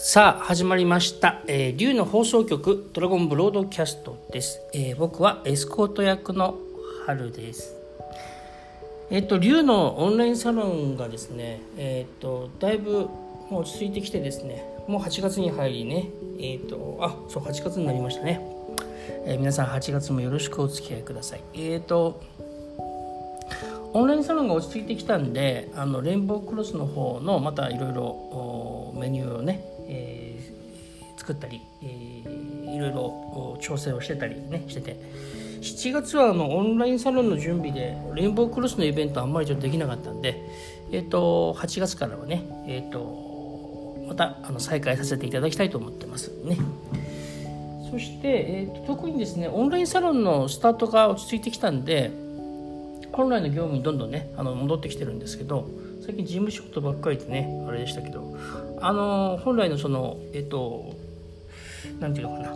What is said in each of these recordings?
さあ始まりました、えー、竜の放送局ドラゴンブロードキャストです、えー僕はエスコート役の春です。えっ、と竜のオンラインサロンがですねえっ、とだいぶもう落ち着いてきてですねもう8月に入りね。えっ、とあそう8月になりましたね、えー皆さん8月もよろしくお付き合いください。えっ、とオンラインサロンが落ち着いてきたんであのレインボークロスの方のまたいろいろメニューをね、作ったり、えーいろいろ調整をしてたりねしてて7月はあのオンラインサロンの準備でレインボークロスのイベントあんまりちょっとできなかったんで、えー、と8月からはね、えー、とまたあの再開させていただきたいと思ってますね。そして、えー、と特にですねオンラインサロンのスタートが落ち着いてきたんで本来の業務にどんどんねあの戻ってきてるんですけど最近事務仕事ばっかりでねあれでしたけどあの本来のそのえっ、となんていうのかな、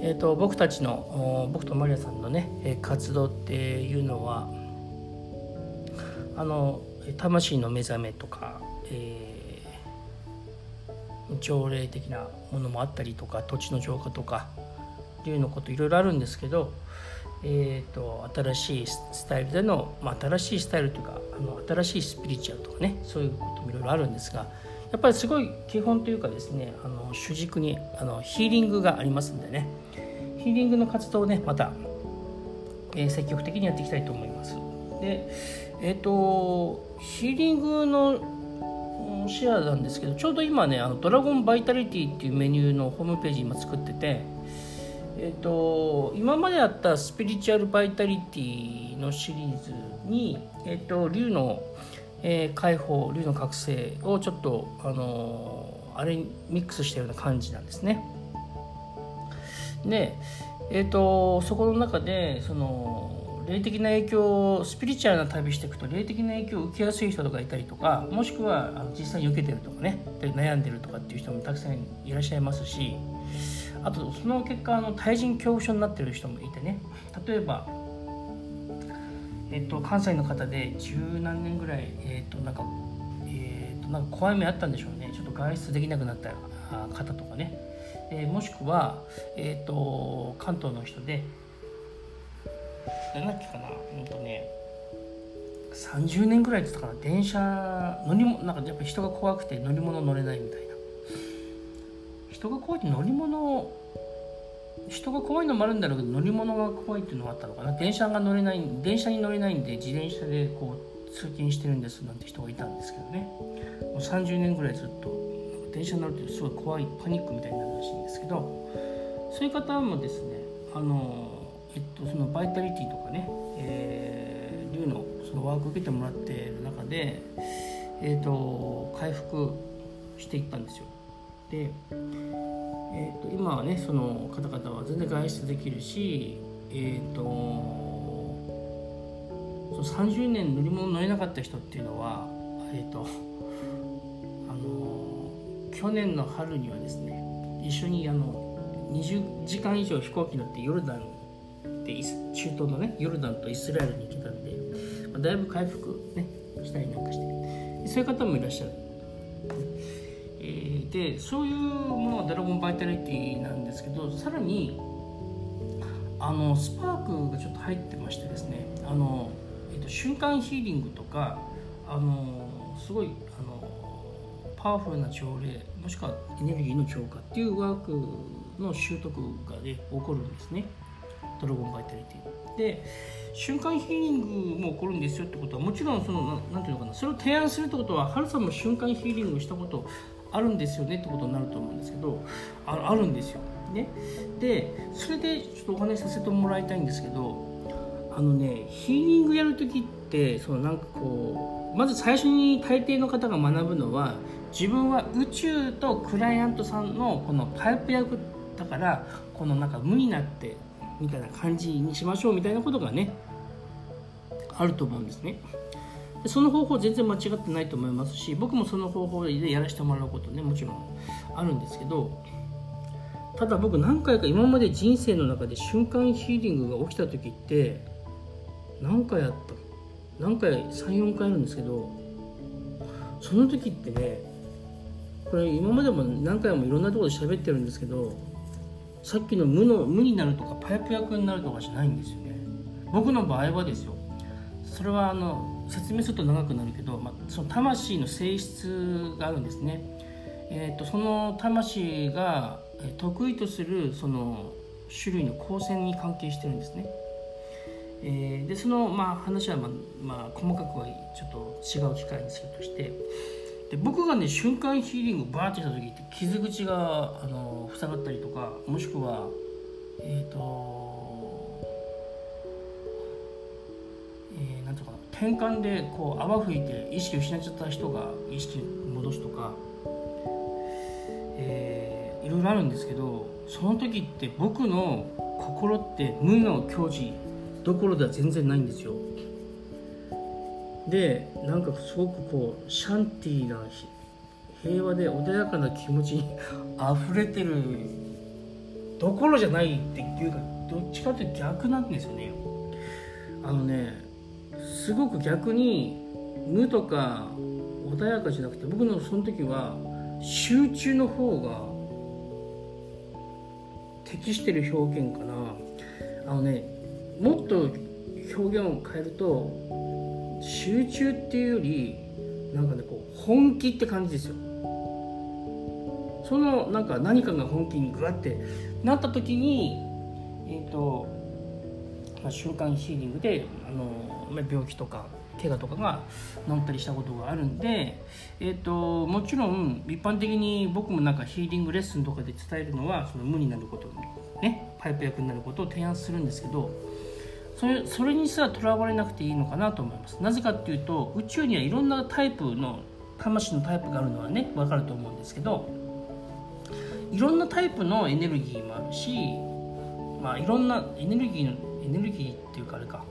えっと僕たちの僕とマリアさんのね活動っていうのはあの魂の目覚めとか、えー条例的なものもあったりとか土地の浄化とかいうのこといろいろあるんですけど、えー、と新しいスタイルでの、まあ、新しいスタイルというかあの新しいスピリチュアルとかねそういうこともいろいろあるんですがやっぱりすごい基本というかですねあの主軸にあのヒーリングがありますんでねヒーリングの活動をねまた、えー積極的にやっていきたいと思います。でえっ、とヒーリングのシェアなんですけどちょうど今ねあのドラゴンバイタリティっていうメニューのホームページ今作っててえっと今まであったスピリチュアルバイタリティのシリーズに、えっと、竜の、え解放竜の覚醒をちょっと、あのーあれにミックスしたような感じなんですね。で、えっとそこの中でその霊的な影響スピリチュアルな旅していくと霊的な影響を受けやすい人とかいたりとかもしくはあ実際に受けてるとかね悩んでるとかっていう人もたくさんいらっしゃいますしあとその結果あの対人恐怖症になってる人もいてね例えば、えっと、関西の方で十何年ぐらい、えっとなんかえっとなんか怖い目あったんでしょうね。ちょっと外出できなくなった方とかね、えーもしくは、えっと関東の人で何だっけかなうんとね30年ぐらいって言ったかな。電車乗り物なんかやっぱ人が怖くて乗り物乗れないみたいな。人が怖いって乗り物人が怖いのもあるんだろうけど乗り物が怖いっていうのがあったのかな。電車が乗れない電車に乗れないんで自転車でこう通勤してるんですなんて人がいたんですけどね。もう30年ぐらいずっと電車に乗るってすごい怖いパニックみたいになるらしいんですけど。そういう方もですねあの、えっと、そのバイタリティとかね、えー、竜のそのワークを受けてもらっている中で、えっと、回復していったんですよ。で、えっと、今はねその方々は全然外出できるし、えっと、その30年乗り物乗れなかった人っていうのは、えっと、あの去年の春にはですね一緒にあの20時間以上飛行機乗ってヨルダンで中東のねヨルダンとイスラエルに行けたんで、まあだいぶ回復ねしたりなんかしてそういう方もいらっしゃる。えーでそういうものがドラゴンバイタリティなんですけどさらにあのスパークがちょっと入ってましてですねあの、えーと瞬間ヒーリングとかあのすごいあのパワフルな条例もしくはエネルギーの浄化っていうワークの習得がで、起こるんですね。ドラゴンバイタリティ。で瞬間ヒーリングも起こるんですよってことはもちろんそのななんていうのかなそれを提案するってことはハルさんも瞬間ヒーリングしたことあるんですよねってことになると思うんですけどあるんですよねでそれでちょっとお話しさせてもらいたいんですけどあのねヒーリングやるときってそのなんかこうまず最初に大抵の方が学ぶのは自分は宇宙とクライアントさんのこのパイプ役だからこのなんか無になってみたいな感じにしましょうみたいなことがねあると思うんですね。その方法全然間違ってないと思いますし僕もその方法でやらせてもらうことねもちろんあるんですけどただ僕何回か今まで人生の中で瞬間ヒーリングが起きた時って何回あった？何回？34回あるんですけどその時ってねこれ今までも何回もいろんなところで喋ってるんですけどさっきの無の無になるとかパイプ役になるとかじゃないんですよね。僕の場合はですよ。それはあの説明すると長くなるけど、まあ、その魂の性質があるんですね、えーと、その魂が得意とするその種類の光線に関係してるんですね、えー、でその、まあ、話は、まあまあ、細かくはちょっと違う機会にするとして。で僕がね瞬間ヒーリングバーってした時って傷口があの塞がったりとかもしくはえっ、ー、となんとか転換でこう泡吹いて意識失っちゃった人が意識戻すとか、えー、いろいろあるんですけどその時って僕の心って無の境地どころでは全然ないんですよ。でなんかすごくこうシャンティーな平和で穏やかな気持ちに溢れてるどころじゃないっていうかどっちかというと逆なんですよね。あのねすごく逆に無とか穏やかじゃなくて僕のその時は集中の方が適してる表現かな。あのねもっと表現を変えると集中っていうよりなんかねこう本気って感じですよ。そのなんか何かが本気にグワってなった時にえっ、ー、と、まあ、瞬間ヒーリングであの病気とか怪我とかが治ったりしたことがあるんで、えーと、もちろん一般的に僕もなんかヒーリングレッスンとかで伝えるのはその無になることねパイプ役になることを提案するんですけどそれそれにすらとらわれなくていいのかなと思います。なぜかっていうと宇宙にはいろんなタイプの魂のタイプがあるのはね分かると思うんですけどいろんなタイプのエネルギーもあるしまあいろんなエネルギーのネルギーっていうかあれか。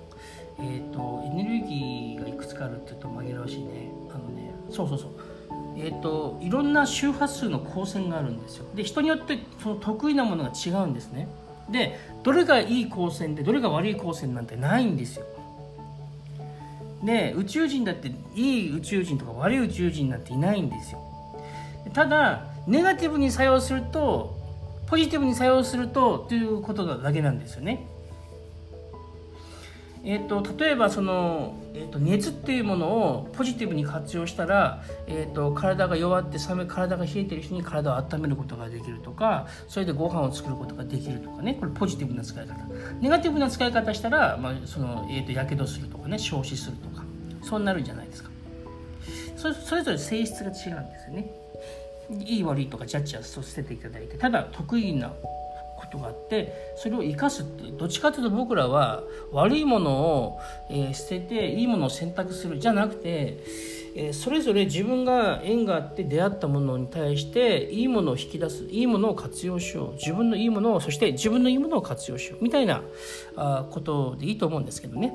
えっ、ー、とエネルギーがいくつかあるっていうと紛らわしいね。あのねそうそうそう。えーと、といろんな周波数の光線があるんですよ。で人によってその得意なものが違うんですね。でどれがいい光線でどれが悪い光線なんてないんですよ。で宇宙人だっていい宇宙人とか悪い宇宙人なんていないんですよ。ただネガティブに作用するとポジティブに作用するとということだけなんですよね。えーと、例えばその、えーと、熱っていうものをポジティブに活用したら、えーと、体が弱って冷め体が冷えてる人に体を温めることができるとかそれでご飯を作ることができるとかね。これポジティブな使い方。ネガティブな使い方したら、まあそのえー、とやけどするとかね。消死するとか。そうなるんじゃないですか。そそれぞれ性質が違うんですよね。いい悪いとかジャッジは捨てていただいて。ただ得意なことがあってそれを生かすってどっちかというと僕らは悪いものを、えー、捨てていいものを選択する。じゃなくて、えー、それぞれ自分が縁があって出会ったものに対していいものを引き出す。いいものを活用しよう。自分のいいものをそして自分のいいものを活用しよう。みたいなあことでいいと思うんですけどね。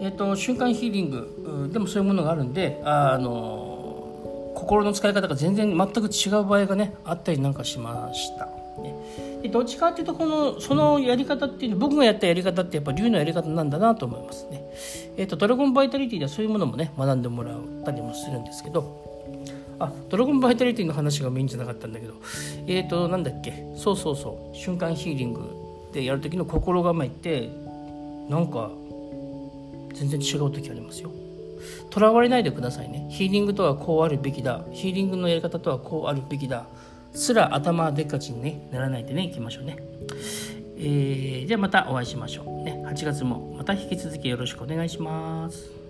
えーと、瞬間ヒーリング。でもそういうものがあるんであの心の使い方が全然全く違う場合がねあったりなんかしました。ね、でどっちかっていうとこのそのやり方っていうの僕がやったやり方ってやっぱ竜のやり方なんだなと思いますね。えーと、ドラゴンバイタリティではそういうものもね学んでもらったりもするんですけどあドラゴンバイタリティの話がメインじゃなかったんだけどえっ、ー、となんだっけ？そうそうそう瞬間ヒーリングでやる時の心構えってなんか全然違う時ありますよ。とらわれないでくださいね。ヒーリングとはこうあるべきだ。ヒーリングのやり方とはこうあるべきだ。すら頭でっかちに、ね、ならないでねいきましょうね。えー、じゃあまたお会いしましょう。ね、8月もまた引き続きよろしくお願いします。